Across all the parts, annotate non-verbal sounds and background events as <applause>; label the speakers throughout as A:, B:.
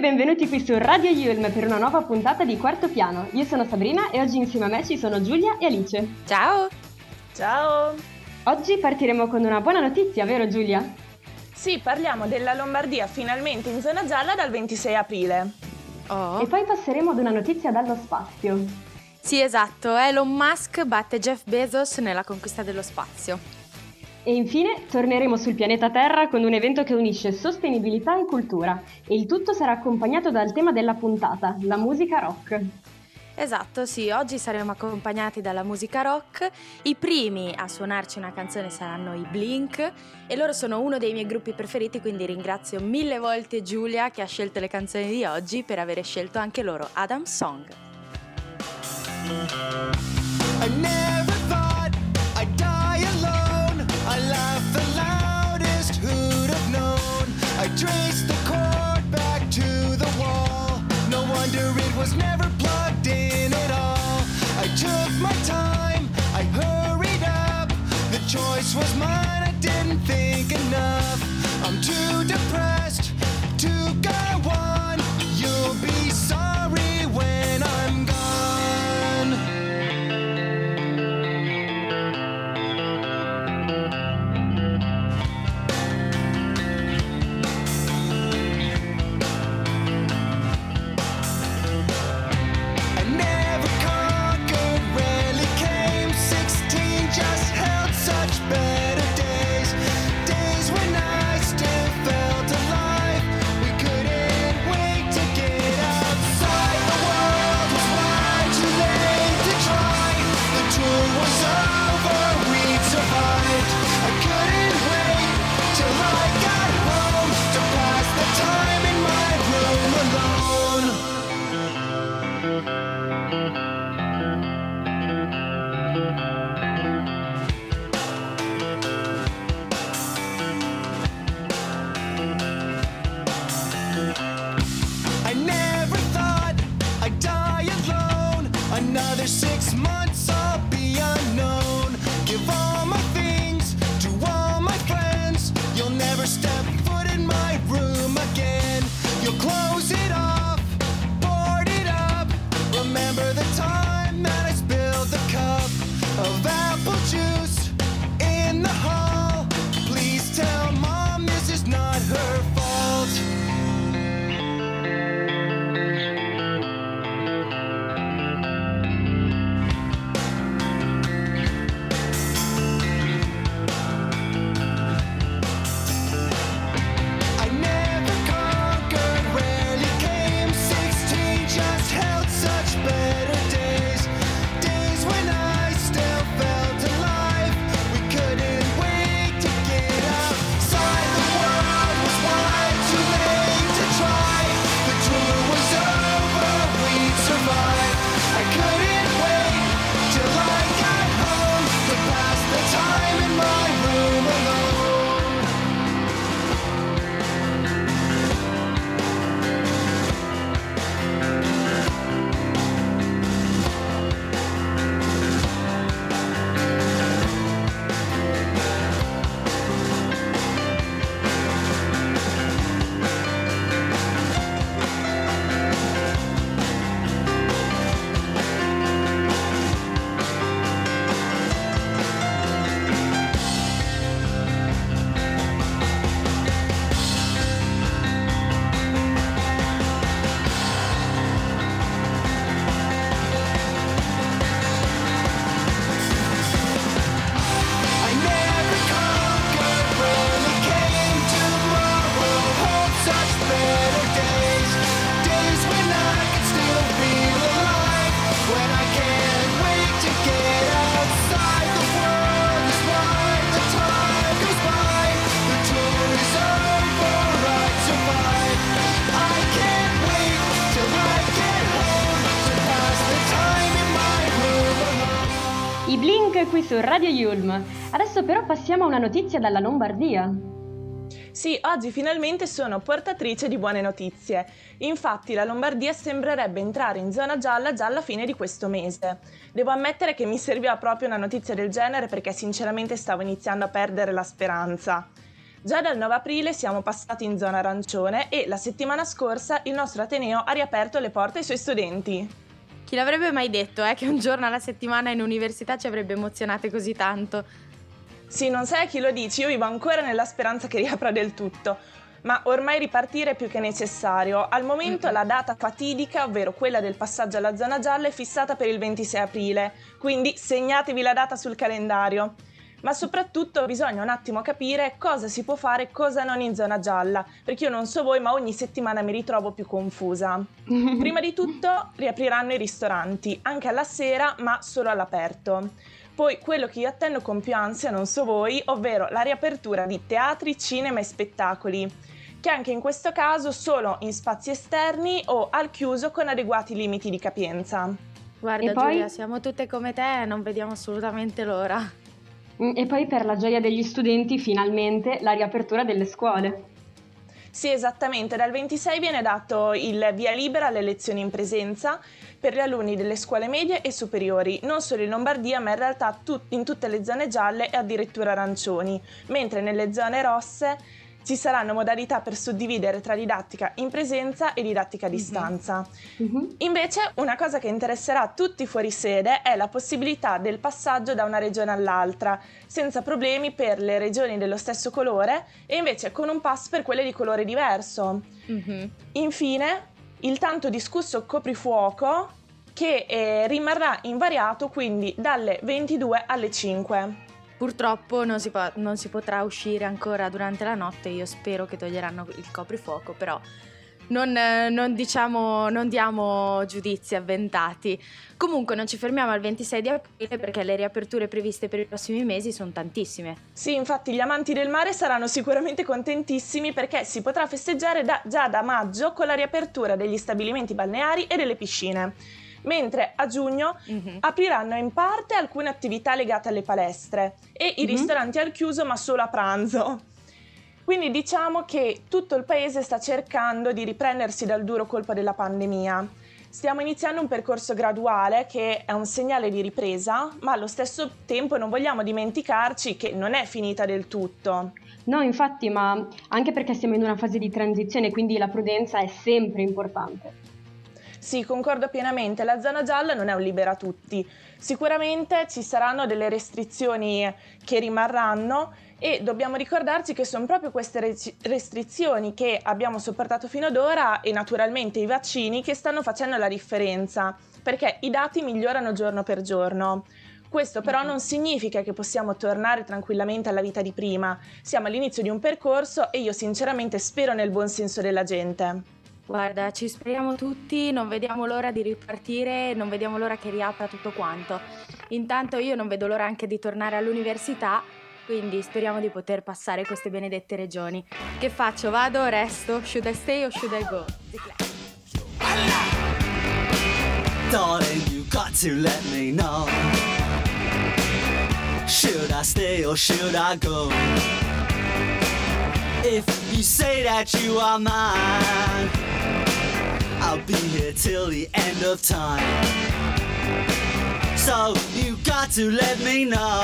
A: benvenuti qui su Radio Yulm per una nuova puntata di Quarto Piano. Io sono Sabrina e oggi insieme a me ci sono Giulia e Alice.
B: Ciao!
C: Ciao!
A: Oggi partiremo con una buona notizia, vero Giulia?
C: Sì, parliamo della Lombardia finalmente in zona gialla dal 26 aprile.
A: Oh. E poi passeremo ad una notizia dallo spazio.
B: Sì, esatto, Elon Musk batte Jeff Bezos nella conquista dello spazio.
A: E infine torneremo sul pianeta Terra con un evento che unisce sostenibilità e cultura e il tutto sarà accompagnato dal tema della puntata, la musica rock.
B: Esatto, sì, oggi saremo accompagnati dalla musica rock. I primi a suonarci una canzone saranno i Blink e loro sono uno dei miei gruppi preferiti, quindi ringrazio mille volte Giulia che ha scelto le canzoni di oggi per aver scelto anche loro Adam Song. I was never
A: Radio Yulm. Adesso però passiamo a una notizia dalla Lombardia.
C: Sì, oggi finalmente sono portatrice di buone notizie. Infatti la Lombardia sembrerebbe entrare in zona gialla già alla fine di questo mese. Devo ammettere che mi serviva proprio una notizia del genere perché sinceramente stavo iniziando a perdere la speranza. Già dal 9 aprile siamo passati in zona arancione e la settimana scorsa il nostro Ateneo ha riaperto le porte ai suoi studenti.
D: Chi l'avrebbe mai detto eh, che un giorno alla settimana in università ci avrebbe emozionate così tanto?
C: Sì, non sai a chi lo dici, io vivo ancora nella speranza che riapra del tutto. Ma ormai ripartire è più che necessario. Al momento
D: Mm-mm.
C: la data fatidica, ovvero quella del passaggio alla zona gialla, è fissata per il 26 aprile, quindi segnatevi la data sul calendario. Ma soprattutto bisogna un attimo capire cosa si può fare e cosa non in zona gialla, perché io non so voi, ma ogni settimana mi ritrovo più confusa. <laughs> Prima di tutto riapriranno i ristoranti, anche alla sera, ma solo all'aperto. Poi quello che io attendo con più ansia, non so voi, ovvero la riapertura di teatri, cinema e spettacoli, che anche in questo caso solo in spazi esterni o al chiuso con adeguati limiti di capienza.
D: Guarda
A: E poi?
D: Giulia, siamo tutte come te e non vediamo assolutamente l'ora.
A: Mm, E poi per la gioia degli studenti finalmente la riapertura delle scuole.
C: Sì, esattamente, dal 26 viene dato il via libera alle lezioni in presenza per gli alunni delle scuole medie e superiori, non solo in Lombardia, ma in realtà in tutte le zone gialle e addirittura arancioni, mentre nelle zone rosse ci saranno modalità per suddividere tra didattica in presenza e didattica a
D: Mhm.
C: distanza.
A: Mhm.
C: Invece, una cosa che interesserà tutti fuori sede è la possibilità del passaggio da una regione all'altra, senza problemi per le regioni dello stesso colore e invece con un pass per quelle di colore diverso.
D: Mhm.
C: Infine, il tanto discusso coprifuoco che eh, rimarrà invariato quindi dalle 22 alle 5.
D: Purtroppo non si, po- non si potrà uscire ancora durante la notte, io spero che toglieranno il coprifuoco, però non, non diciamo, non diamo giudizi avventati. Comunque non ci fermiamo al 26 di aprile perché le riaperture previste per i prossimi mesi sono tantissime.
C: Sì, infatti gli amanti del mare saranno sicuramente contentissimi perché si potrà festeggiare da- già da maggio con la riapertura degli stabilimenti balneari e delle piscine, mentre a giugno
D: Mhm.
C: apriranno in parte alcune attività legate alle palestre e i
A: Mhm.
C: ristoranti al chiuso ma solo a pranzo. Quindi diciamo che tutto il paese sta cercando di riprendersi dal duro colpo della pandemia. Stiamo iniziando un percorso graduale che è un segnale di ripresa, ma allo stesso tempo non vogliamo dimenticarci che non è finita del tutto.
A: No, infatti, ma anche perché siamo in una fase di transizione, quindi la prudenza è sempre importante.
C: Sì, concordo pienamente, la zona gialla non è un libera tutti. Sicuramente ci saranno delle restrizioni che rimarranno e dobbiamo ricordarci che sono proprio queste restrizioni che abbiamo sopportato fino ad ora e naturalmente i vaccini che stanno facendo la differenza, perché i dati migliorano giorno per giorno. Questo però non significa che possiamo tornare tranquillamente alla vita di prima. Siamo all'inizio di un percorso e io sinceramente spero nel buon senso della gente.
D: Guarda, ci speriamo tutti, non vediamo l'ora di ripartire, non vediamo l'ora che riapra tutto quanto. Intanto io non vedo l'ora anche di tornare all'università, quindi speriamo di poter passare queste benedette regioni. Che faccio? Vado? Resto? Should I stay or should I go?
E: Darling, you got to let me know. Should I stay or should I go? If you say that you are mine, I'll be here till the end of time. So you got to let me know.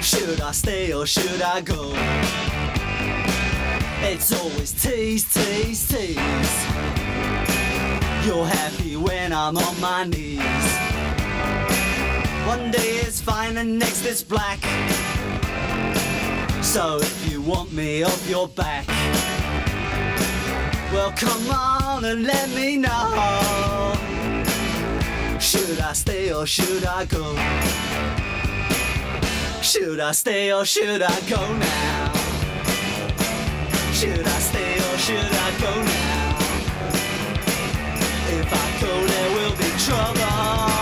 E: Should I stay or should I go? It's always tease, tease, tease. You're happy when I'm on my knees. One day it's fine and next it's black. So if you want me off your back, well come on and let me know. Should I stay or should I go? Should I stay or should I go now? Should I stay or should I go now? If I go, there will be trouble.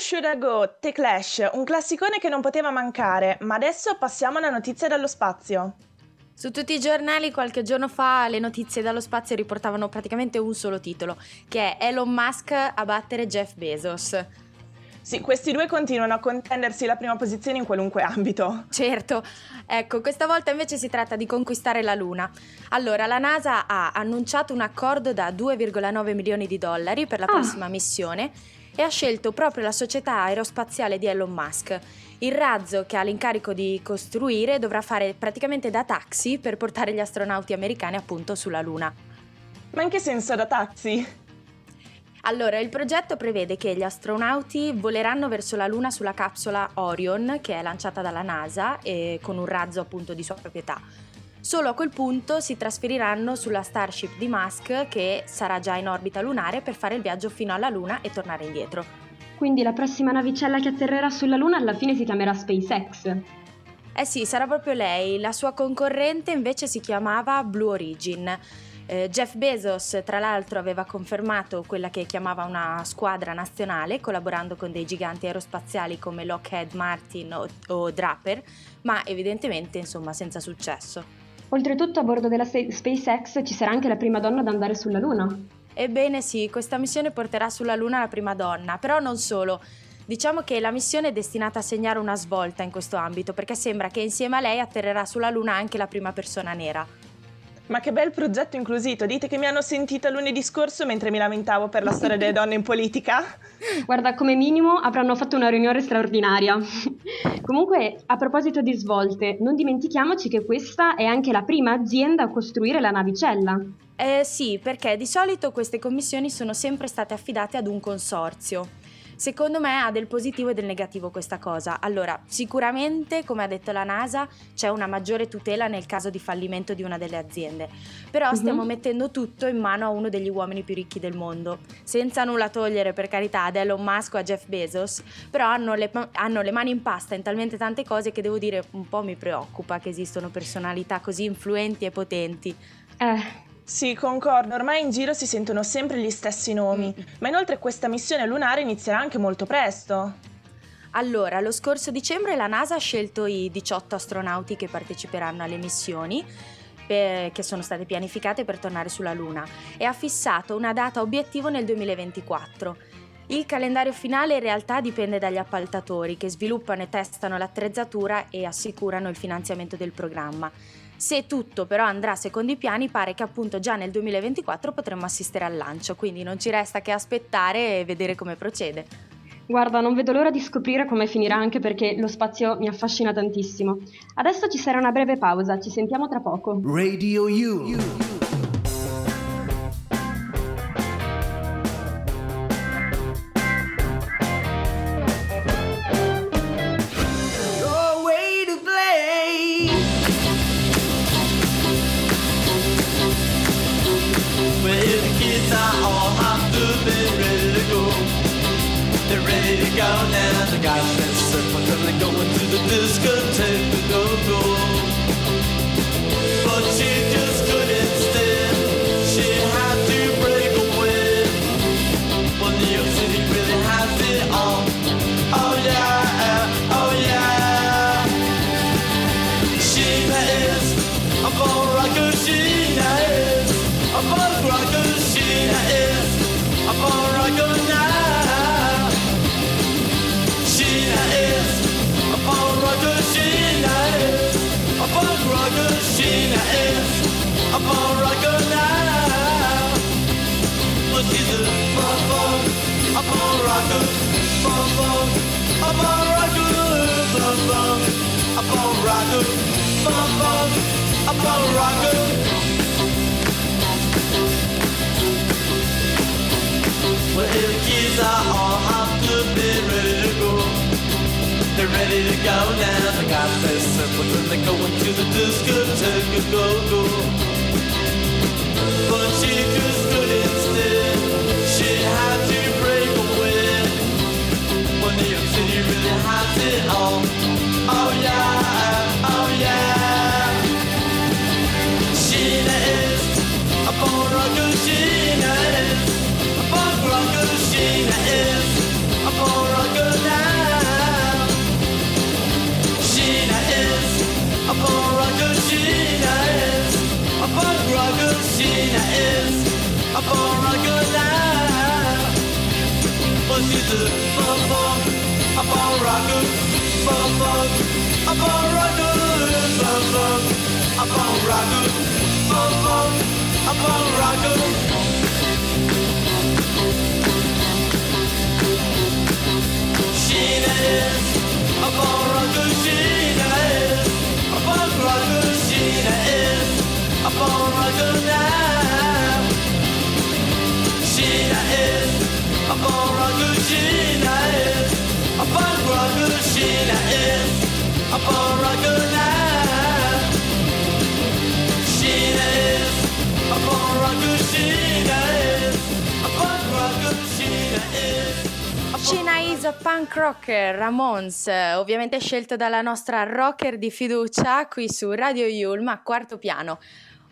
E: Should I Go?
C: The Clash, un classicone che non poteva mancare, ma adesso passiamo alla notizia dallo spazio.
D: Su tutti i giornali qualche giorno fa le notizie dallo spazio riportavano praticamente un solo titolo, che è Elon Musk a battere Jeff Bezos.
C: Sì, questi due continuano a contendersi la prima posizione in qualunque ambito.
D: Certo, ecco, questa volta invece si tratta di conquistare la Luna. Allora, la NASA ha annunciato un accordo da 2,9 milioni di dollari per la
A: Ah.
D: prossima missione e ha scelto proprio la società aerospaziale di Elon Musk. Il razzo che ha l'incarico di costruire dovrà fare praticamente da taxi per portare gli astronauti americani appunto sulla Luna.
C: Ma in che senso da taxi?
D: Allora, il progetto prevede che gli astronauti voleranno verso la Luna sulla capsula Orion, che è lanciata dalla NASA e con un razzo appunto di sua proprietà. Solo a quel punto si trasferiranno sulla Starship di Musk, che sarà già in orbita lunare per fare il viaggio fino alla Luna e tornare indietro.
A: Quindi la prossima navicella che atterrerà sulla Luna alla fine si chiamerà SpaceX.
D: Eh sì, sarà proprio lei. La sua concorrente invece si chiamava Blue Origin. Eh, Jeff Bezos, tra l'altro, aveva confermato quella che chiamava una squadra nazionale, collaborando con dei giganti aerospaziali come Lockheed Martin o, o Draper, ma evidentemente, insomma, senza successo.
A: Oltretutto a bordo della SpaceX ci sarà anche la prima donna ad andare sulla Luna.
D: Ebbene sì, questa missione porterà sulla Luna la prima donna, però non solo. Diciamo che la missione è destinata a segnare una svolta in questo ambito, perché sembra che insieme a lei atterrerà sulla Luna anche la prima persona nera.
C: Ma che bel progetto inclusito, dite che mi hanno sentita lunedì scorso mentre mi lamentavo per la storia delle donne in politica?
A: Guarda, come minimo avranno fatto una riunione straordinaria. <laughs> Comunque, a proposito di svolte, non dimentichiamoci che questa è anche la prima azienda a costruire la navicella.
D: Eh sì, perché di solito queste commissioni sono sempre state affidate ad un consorzio. Secondo me ha del positivo e del negativo questa cosa. Allora, sicuramente, come ha detto la NASA, c'è una maggiore tutela nel caso di fallimento di una delle aziende. Però
A: Mhm.
D: stiamo mettendo tutto in mano a uno degli uomini più ricchi del mondo. Senza nulla togliere, per carità, ad Elon Musk o a Jeff Bezos, però hanno le, hanno le mani in pasta in talmente tante cose che devo dire un po' mi preoccupa che esistono personalità così influenti e potenti.
A: Eh,
C: Sì, concordo, ormai in giro si sentono sempre gli stessi nomi, ma inoltre questa missione lunare inizierà anche molto presto.
D: Allora, lo scorso dicembre la NASA ha scelto i 18 astronauti che parteciperanno alle missioni per- che sono state pianificate per tornare sulla Luna e ha fissato una data obiettivo nel 2024. Il calendario finale in realtà dipende dagli appaltatori che sviluppano e testano l'attrezzatura e assicurano il finanziamento del programma. Se tutto però andrà secondo i piani, pare che appunto già nel 2024 potremmo assistere al lancio, quindi non ci resta che aspettare e vedere come procede.
A: guarda, non vedo l'ora di scoprire come finirà anche perché lo spazio mi affascina tantissimo. Adesso ci sarà una breve pausa, ci sentiamo tra poco.
E: Radio U. discotheque to go go. But she's a bum bum, a born rocker. Bum bum, a born rocker. Bum bum, a born rocker. Bum bum, a born rocker. Sheena is a born rocker. Sheena is a born rocker. Sheena is a born rocker now. A born rocker. Sheena is a born rocker. Sheena is a born rocker now. Sheena is a born rocker. Sheena is a born rocker. Sheena is.
D: Scena is a punk rocker, Ramones, ovviamente scelto dalla nostra rocker di fiducia qui su Radio Yulma a quarto piano.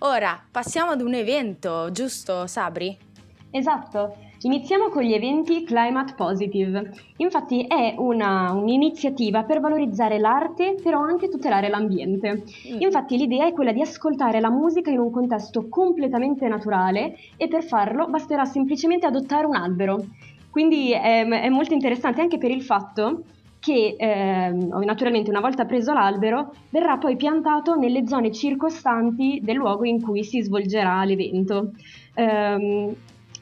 D: Ora passiamo ad un evento, giusto Sabri?
A: Esatto, iniziamo con gli eventi Climate Positive. Infatti è una- un'iniziativa per valorizzare l'arte, però anche tutelare l'ambiente. Infatti l'idea è quella di ascoltare la musica in un contesto completamente naturale e per farlo basterà semplicemente adottare un albero. Quindi è, è molto interessante anche per il fatto che ehm, naturalmente una volta preso l'albero verrà poi piantato nelle zone circostanti del luogo in cui si svolgerà l'evento. Ehm,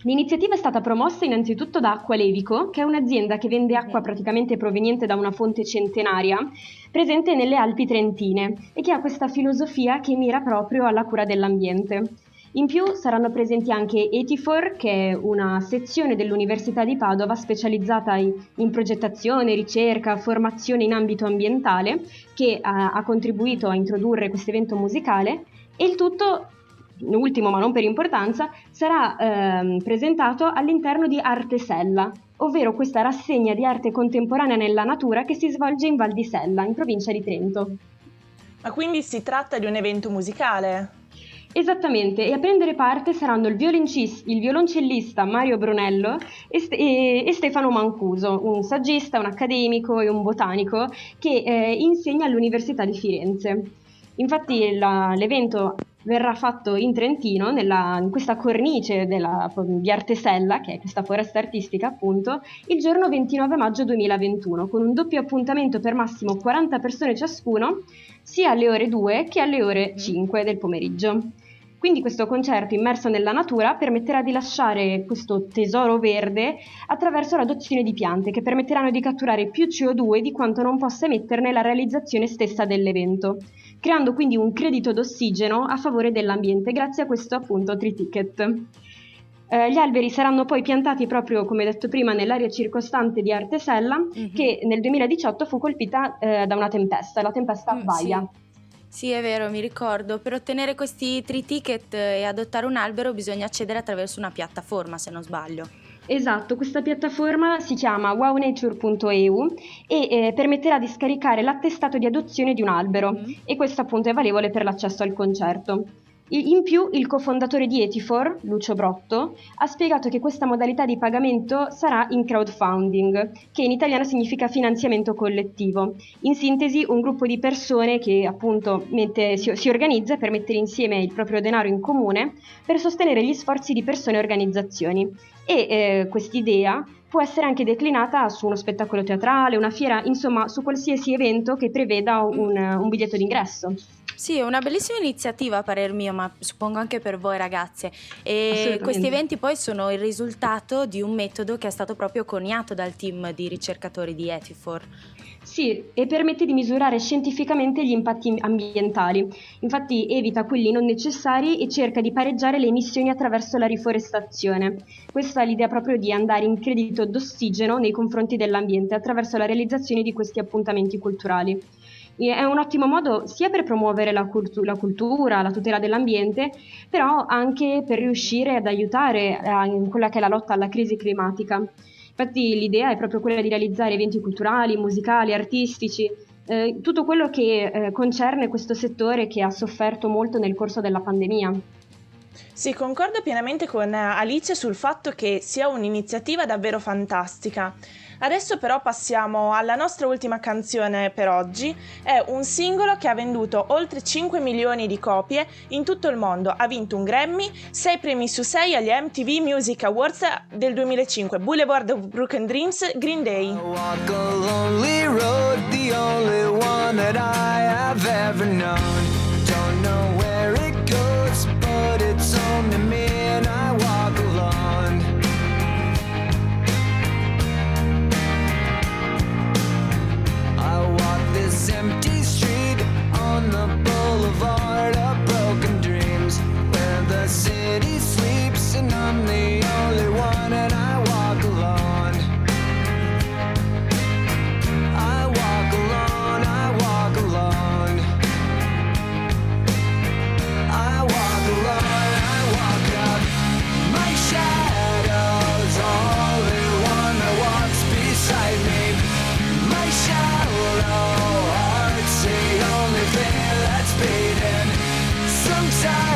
A: L'iniziativa è stata promossa innanzitutto da Acqua Levico, che è un'azienda che vende acqua praticamente proveniente da una fonte centenaria presente nelle Alpi Trentine e che ha questa filosofia che mira proprio alla cura dell'ambiente. In più saranno presenti anche Etifor, che è una sezione dell'Università di Padova specializzata in, progettazione, ricerca, formazione in ambito ambientale, che ha, ha contribuito a introdurre questo evento musicale e il tutto, ultimo ma non per importanza, sarà ehm, presentato all'interno di Artesella, ovvero questa rassegna di arte contemporanea nella natura che si svolge in Val di Sella, in provincia di Trento.
C: Ma quindi si tratta di un evento musicale?
A: Esattamente, e a prendere parte saranno il, il violoncellista Mario Brunello e, e- e Stefano Mancuso, un saggista, un accademico e un botanico che eh, insegna all'Università di Firenze. Infatti la- l'evento verrà fatto in Trentino, nella- in questa cornice della- di Artesella, che è questa foresta artistica appunto, il giorno 29 maggio 2021, con un doppio appuntamento per massimo 40 persone ciascuno, sia alle ore 2 che alle ore 5 del pomeriggio. Quindi questo concerto immerso nella natura permetterà di lasciare questo tesoro verde attraverso l'adozione di piante che permetteranno di catturare più CO2 di quanto non possa emetterne la realizzazione stessa dell'evento, creando quindi un credito d'ossigeno a favore dell'ambiente grazie a questo appunto tree ticket. Eh, gli alberi saranno poi piantati proprio, come detto prima, nell'area circostante di Artesella,
D: Mhm.
A: che nel 2018 fu colpita eh, da una tempesta, la tempesta
D: Mm,
A: Baia.
D: Sì. Sì, è vero, mi ricordo. Per ottenere questi tree ticket e adottare un albero bisogna accedere attraverso una piattaforma, se non sbaglio.
A: Esatto, questa piattaforma si chiama wownature.eu e eh, permetterà di scaricare l'attestato di adozione di un albero
D: Mhm.
A: e questo appunto è valevole per l'accesso al concerto. In più, il cofondatore di Etifor, Lucio Brotto, ha spiegato che questa modalità di pagamento sarà in crowdfunding, che in italiano significa finanziamento collettivo. In sintesi, un gruppo di persone che appunto mette- si, si organizza per mettere insieme il proprio denaro in comune per sostenere gli sforzi di persone e organizzazioni. E eh, quest'idea può essere anche declinata su uno spettacolo teatrale, una fiera, insomma su qualsiasi evento che preveda un, un biglietto d'ingresso.
D: Sì, è una bellissima iniziativa a parer mio, ma suppongo anche per voi ragazze. E questi eventi poi sono il risultato di un metodo che è stato proprio coniato dal team di ricercatori di Etifor.
A: Sì, e permette di misurare scientificamente gli impatti ambientali. Infatti evita quelli non necessari e cerca di pareggiare le emissioni attraverso la riforestazione. Questa è l'idea proprio di andare in credito d'ossigeno nei confronti dell'ambiente attraverso la realizzazione di questi appuntamenti culturali. È un ottimo modo sia per promuovere la, cultu- la cultura, la tutela dell'ambiente, però anche per riuscire ad aiutare eh, in quella che è la lotta alla crisi climatica. Infatti l'idea è proprio quella di realizzare eventi culturali, musicali, artistici, eh, tutto quello che eh, concerne questo settore che ha sofferto molto nel corso della pandemia.
C: Sì, concordo pienamente con eh, Alice sul fatto che sia un'iniziativa davvero fantastica. Adesso però passiamo alla nostra ultima canzone per oggi. È un singolo che ha venduto oltre 5 milioni di copie in tutto il mondo, ha vinto un Grammy, 6 premi su 6 agli MTV Music Awards del 2005, Boulevard of Broken Dreams, Green Day.
B: alongside.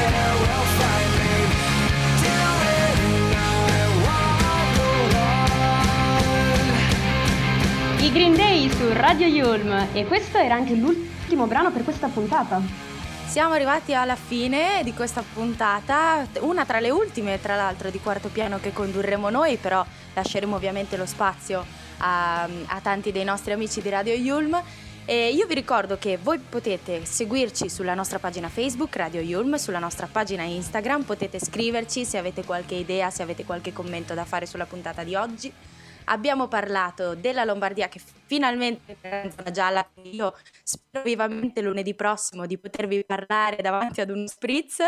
A: Green Day su Radio Yulm e questo era anche l'ultimo brano per questa puntata.
D: Siamo arrivati alla fine di questa puntata, una tra le ultime tra l'altro di quarto piano che condurremo noi, però lasceremo ovviamente lo spazio a, a tanti dei nostri amici di Radio Yulm E io vi ricordo che voi potete seguirci sulla nostra pagina Facebook Radio Yulm, sulla nostra pagina Instagram, potete scriverci se avete qualche idea, se avete qualche commento da fare sulla puntata di oggi. Abbiamo parlato della Lombardia che finalmente è in zona gialla, io spero vivamente lunedì prossimo di potervi parlare davanti ad uno spritz.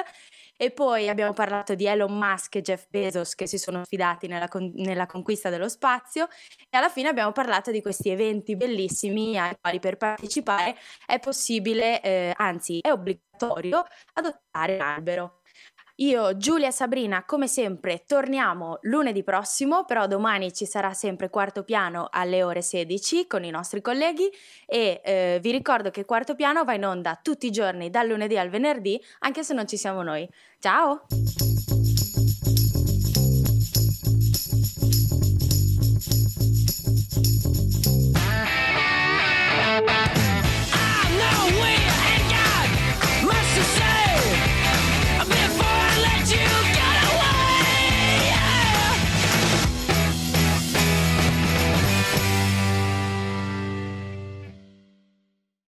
D: E poi abbiamo parlato di Elon Musk e Jeff Bezos che si sono sfidati nella, con- nella conquista dello spazio. E alla fine abbiamo parlato di questi eventi bellissimi ai quali per partecipare è possibile, eh, anzi è obbligatorio, adottare un albero. Io, Giulia e Sabrina, come sempre, torniamo lunedì prossimo, però domani ci sarà sempre quarto piano alle ore 16 con i nostri colleghi e eh, vi ricordo che quarto piano va in onda tutti i giorni dal lunedì al venerdì, anche se non ci siamo noi. Ciao!